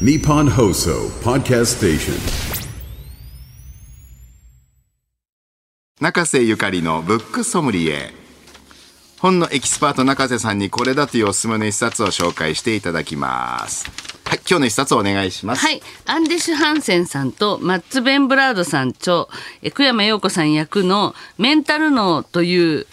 Nippon Hoso Podcast Station. 中瀬ゆかりのブックソムリエ本のエキスパート中瀬さんにこれだというおすすめの一冊を紹介していただきますはい今日の一冊をお願いしますはい。アンデシュ・ハンセンさんとマッツ・ベンブラードさん著、え久山葉子さん訳のメンタル脳という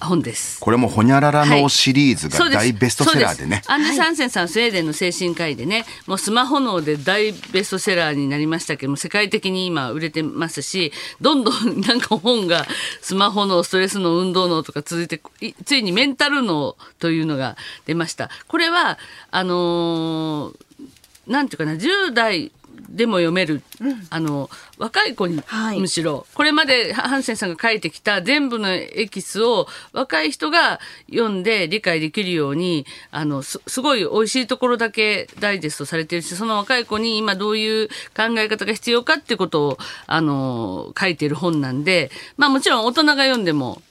本です。これもほにゃらら脳のシリーズが大ベストセラーでねそうすアンデシュ・ハンセンさんはスウェーデンの精神科医でね、もうスマホ脳で大ベストセラーになりましたけども、世界的に今売れてますし、どんどんなんか本がスマホ脳、ストレス脳、運動脳とか続いて、いついにメンタル脳というのが出ました。これは、あのーなんていうかな10代でも読める、あの若い子に、はい。むしろこれまでハンセンさんが書いてきた全部のエキスを若い人が読んで理解できるようにあのすすごい美味しいところだけダイジェストされてるしその若い子に今どういう考え方が必要かってことをあの書いてる本なんでまあもちろん大人が読んでも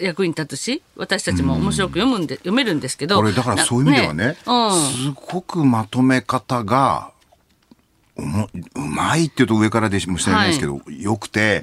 役に立つし私たちも面白く読むんで、読めるんですけどこれだからそういう意味ではねうん。すごくまとめ方がうまいっていうと上からでもしれないですけど、よくて、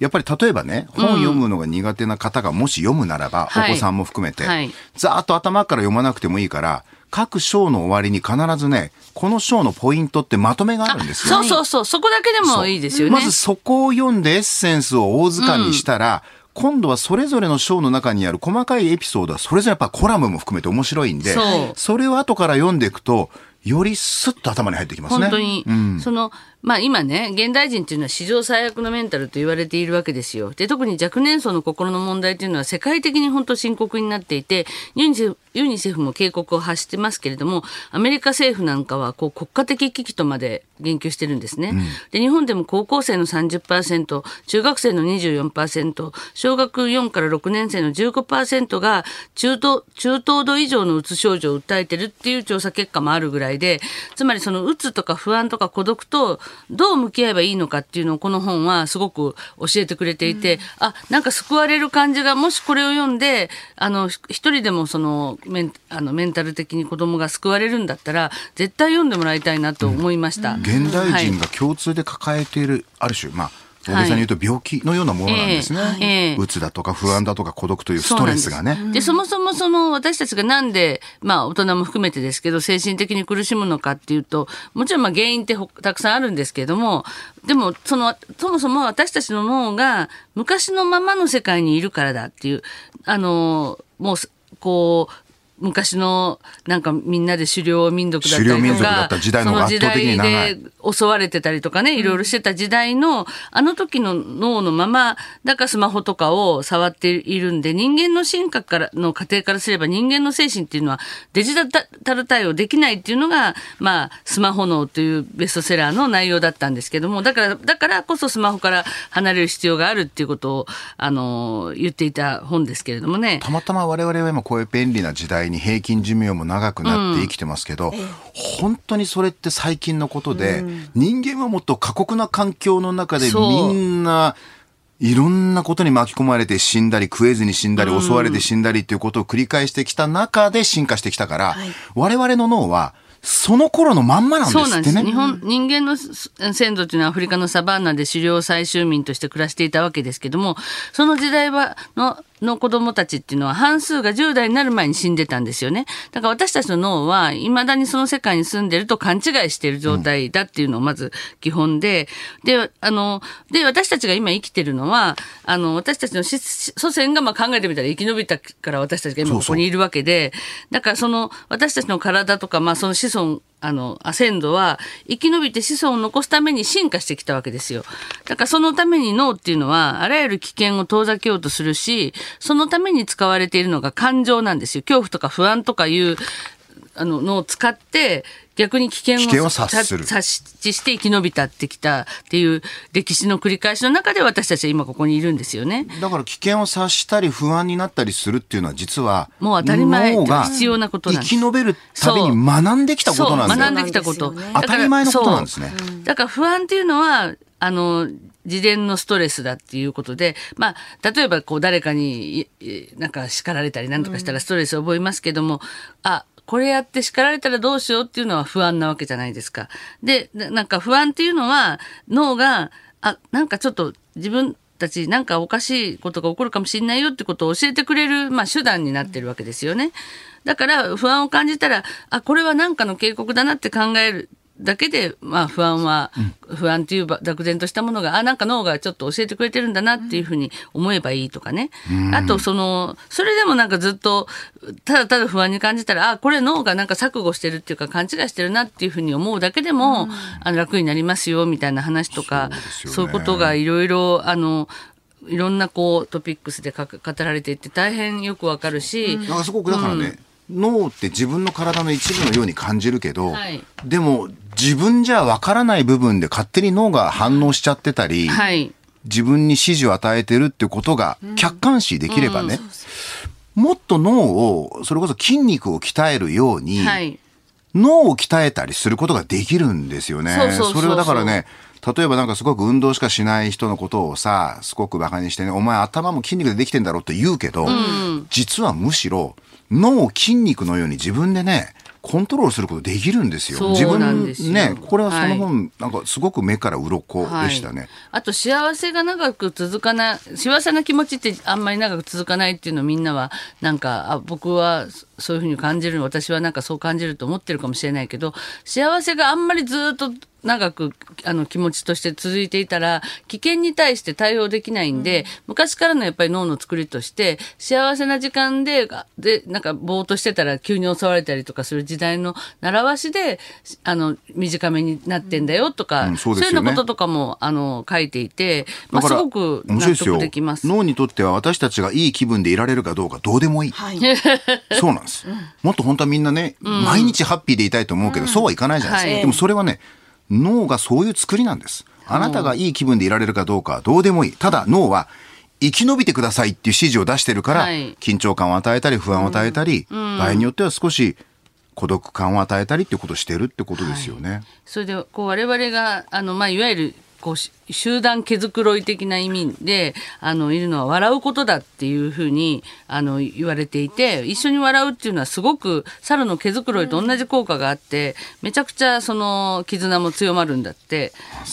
やっぱり例えばね本読むのが苦手な方がもし読むならば、はい。お子さんも含めて、はい。ざーっと頭から読まなくてもいいから各章の終わりに必ずねこの章のポイントってまとめがあるんですよ。そうそうそう。そこだけでもいいですよね。まずそこを読んでエッセンスを大掴みしたら、今度はそれぞれの章の中にある細かいエピソードはそれぞれやっぱコラムも含めて面白いんでそう。れを後から読んでいくとよりスッと頭に入ってきますね。本当に、うんそのまあ今ね現代人っていうのは史上最悪のメンタルと言われているわけですよ。で特に若年層の心の問題っていうのは世界的に本当深刻になっていてユニセフユニセフも警告を発してますけれどもアメリカ政府なんかはこう国家的危機とまで言及してるんですね、で日本でも高校生の30%中学生の24%小学4から6年生の15%が中等中等度以上のうつ症状を訴えてるっていう調査結果もあるぐらいでつまりそのうつとか不安とか孤独とどう向き合えばいいのかっていうのをこの本はすごく教えてくれていて、あなんか救われる感じがもしこれを読んであのひ一人でもそのメンあのメンタル的に子供が救われるんだったら絶対読んでもらいたいなと思いました。現代はい。人が共通で抱えている、ある種、まあ、大げさに言うと病気のようなものなんですね。ええええうつだとか不安だとか孤独というストレスがね。そでそもそもその私たちがなんで、まあ大人も含めてですけど、精神的に苦しむのかっていうと、もちろんまあ原因ってほたくさんあるんですけれども、でもその、そもそも私たちの脳が昔のままの世界にいるからだっていう、あの、もうす、こう、昔のなんかみんなで狩猟民族だったりとか狩猟民族だった時代の方が圧倒的に長いその時代で襲われてたりとかね、いろいろしてた時代の、あの時の脳のまま、だからスマホとかを触っているんで、人間の進化からの過程からすれば人間の精神っていうのはデジタル対応できないっていうのが、まあ、スマホ脳というベストセラーの内容だったんですけども、だから、だからこそスマホから離れる必要があるっていうことを、あの、言っていた本ですけれどもね。たまたま我々は今こういう便利な時代に平均寿命も長くなって生きてますけど、本当にそれって最近のことで、人間はもっと過酷な環境の中でみんないろんなことに巻き込まれて死んだり食えずに死んだり襲われて死んだりっていうことを繰り返してきた中で進化してきたから、我々の脳はその頃のまんまなんです。ってね。日本、人間のす先祖というのはアフリカのサバンナで狩猟採集民として暮らしていたわけですけども、その時代は、の、の子供たちっていうのは半数が10代になる前に死んでたんですよね。だから私たちの脳は未だにその世界に住んでると勘違いしている状態だっていうのをまず基本で、で、あの、で、私たちが今生きてるのは、あの、私たちの祖先がまあ考えてみたら生き延びたから私たちが今ここにいるわけで、だからその私たちの体とか、まあその子孫、あの、アセンドは生き延びて子孫を残すために進化してきたわけですよ。だからそのために脳っていうのはあらゆる危険を遠ざけようとするし、そのために使われているのが感情なんですよ。恐怖とか不安とかいう、あの、のを使って、逆に危険を危険を察する。察知して生き延びたってきたっていう歴史の繰り返しの中で私たちは今ここにいるんですよね。だから危険を察したり不安になったりするっていうのは実はもう当たり前必要なことなんです。生き延べるために学んできたことなんだよ。そう学んできたこと。当たり前のことなんですね。だから不安っていうのは、あの、事前のストレスだっていうことで、まあ、例えばこう誰かになんか叱られたりなんとかしたらストレスを覚えますけども、あ、これやって叱られたらどうしようっていうのは不安なわけじゃないですか。で、なんか不安っていうのは脳が、あ、なんかちょっと自分たちなんかおかしいことが起こるかもしれないよってことを教えてくれる、まあ手段になってるわけですよね。だから不安を感じたら、あ、これはなんかの警告だなって考える。だけで、まあ不安は、不安っていうば漠然としたものが、あ、なんか脳がちょっと教えてくれてるんだなっていうふうに思えばいいとかね。あと、その、それでもなんかずっと、ただただ不安に感じたら、あ、これ脳がなんか錯誤してるっていうか勘違いしてるなっていうふうに思うだけでも、あの楽になりますよ、みたいな話とか、そういうことがいろいろ、あの、いろんなこうトピックスでか語られていて大変よくわかるし、なんかすごくだからね、脳って自分の体の一部のように感じるけど、はいでも自分じゃわからない部分で勝手に脳が反応しちゃってたり、はい。自分に指示を与えてるってことが客観視できればね、もっと脳を、それこそ筋肉を鍛えるように、はい。脳を鍛えたりすることができるんですよね。それはだからね、例えばなんかすごく運動しかしない人のことをさ、すごく馬鹿にしてね、お前頭も筋肉でできてんだろって言うけど、実はむしろ脳を筋肉のように自分でね、コントロールすることできるんですよ。すよ分ね、これはそのはい本、なんかすごく目から鱗でしたね。はい、あと幸せが長く続かない幸せな気持ちってあんまり長く続かないっていうのをみんなはなんかあ僕はそそういうふうに感じる私はなんかそう感じると思ってるかもしれないけど幸せがあんまりずっと長くあの気持ちとして続いていたら危険に対して対応できないんで、昔からのやっぱり脳の作りとして幸せな時間であでなんかぼーっとしてたら急に襲われたりとかする時代の習わしであの短めになってんだよとか、うんそうねいうようなこととかもあの書いていて、まあ、すごく納得できます。脳にとっては私たちがいい気分でいられるかどうかどうでもいい。はい。そうなんです。もっと本当はみんなね、毎日ハッピーでいたいと思うけど、そうはいかないじゃないですか。はいでもそれはね、脳がそういう作りなんです。あなたがいい気分でいられるかどうかはどうでもいい。ただ脳は、生き延びてくださいっていう指示を出してるから、はい緊張感を与えたり不安を与えたり、場合によっては少し孤独感を与えたりっていうことをしてるってことですよね。それでこう我々があの、まあ、いわゆるこうし集団毛づくろい的な意味であのいるのは笑うことだっていうふうにあの言われていて一緒に笑うっていうのはすごく猿の毛づくろいと同じ効果があってめちゃくちゃその絆も強まるんだって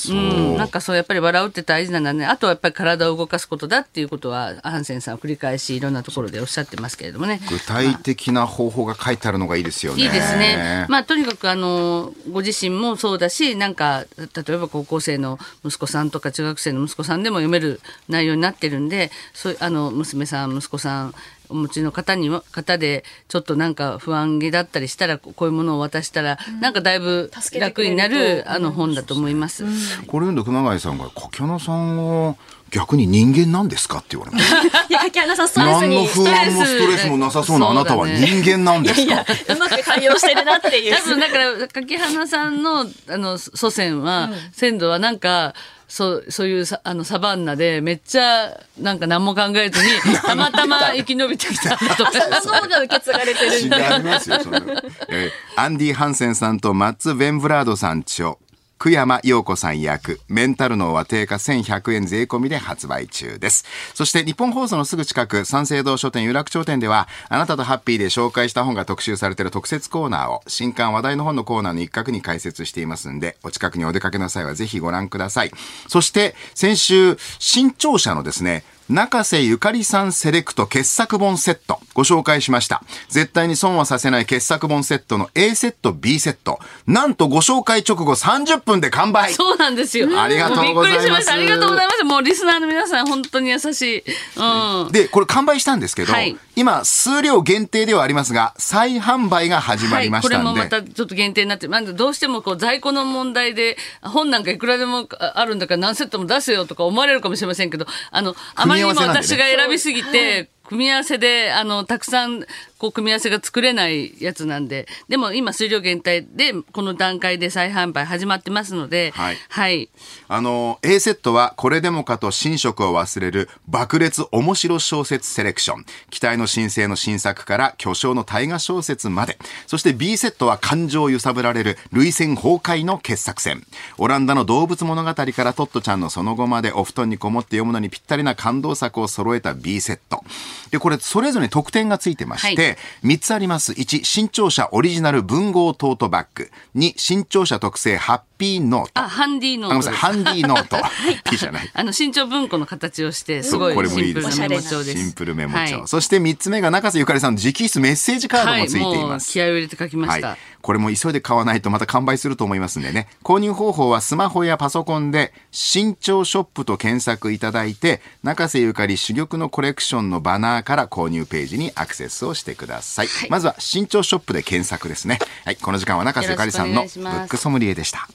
うん、なんかそうやっぱり笑うって大事なんだねあとはやっぱり体を動かすことだっていうことはハンセンさんは繰り返しいろんなところでおっしゃってますけれどもね。具体的な方法が書いてあるのがいいですよね。いいですね。まあとにかくあのご自身もそうだし、なんか例えば高校生の息子さんとか中学生の息子さんでも読める内容になってるんで、そういうあの娘さん息子さんお持ちの方には方でちょっとなんか不安げだったりしたらこういうものを渡したら、なんかだいぶ楽になるとあの本だと思います。これ読んで熊谷さんが柿花さんは逆に人間なんですかって言われました。いや、柿原さん、ストレス何のに。不安もストレスもなさそうなあなたは人間なんですいやか、うまく対応してるなっていう。多分だから柿花さんのあの祖先は、先祖はなんかそうそういうさあのサバンナでめっちゃなんか何も考えずに たまたま生き延びてきたとか。その脳が受け継がれてるん違いだ。ますよ、そんなのえーアンディ・ハンセンさんとマッツ・ヴェンブラードさん著、久山陽子さん役、メンタル脳は定価1100円税込みで発売中です。そして日本放送のすぐ近く、三省堂書店有楽町店では、あなたとハッピーで紹介した本が特集されている特設コーナーを、新刊話題の本のコーナーの一角に解説していますんで、お近くにお出かけの際はぜひご覧ください。そして、先週、新庁舎のですね、中瀬ゆかりさんセレクト傑作本セットご紹介しました。絶対に損はさせない傑作本セットの A セット、B セット。なんとご紹介直後30分で完売そうなんですよ。ありがとうございますびっくりしました。ありがとうございます。もうリスナーの皆さん、本当に優しい。うん。で、これ完売したんですけど、はい今、数量限定ではありますが、再販売が始まりましたんで、はい、これもまたちょっと限定になってまずどうしてもこう在庫の問題で本なんかいくらでもああるんだから何セットも出せよとか思われるかもしれませんけどあのあまりにも私が選びすぎて、組み合わせであのたくさんこう組み合わせが作れないやつなんででも今数量限定でこの段階で再販売始まってますのではいはい、あの、A セットはこれでもかと新色を忘れる爆裂面白小説セレクション。期待の新星の新作から巨匠の大河小説まで。そして B セットは感情を揺さぶられる涙腺崩壊の傑作選。オランダの動物物語からトットちゃんのその後までお布団にこもって読むのにぴったりな感動作を揃えた B セット。で、これ、それぞれに特典がついてまして、3つあります。1、新潮社オリジナル文豪トートバッグ。2、新潮社特製ハッピーノート。あ、ハンディーノートハンディーノート。P じゃない。あの新潮文庫の形をしてすごいこれもいシンプルないですねメモ帳です。シンプルメモ帳。はいそして3つ目が中瀬ゆかりさんの直筆メッセージカードはい、もついています。気合を入れて書きました。はい、これも急いで買わないとまた完売すると思いますんでね。購入方法はスマホやパソコンで「新潮ショップ」と検索いただいて中瀬ゆかり珠玉のコレクションのバナーから購入ページにアクセスをしてください、まずは新潮ショップで検索ですね。はい。この時間は中瀬ゆかりさんのブックソムリエでした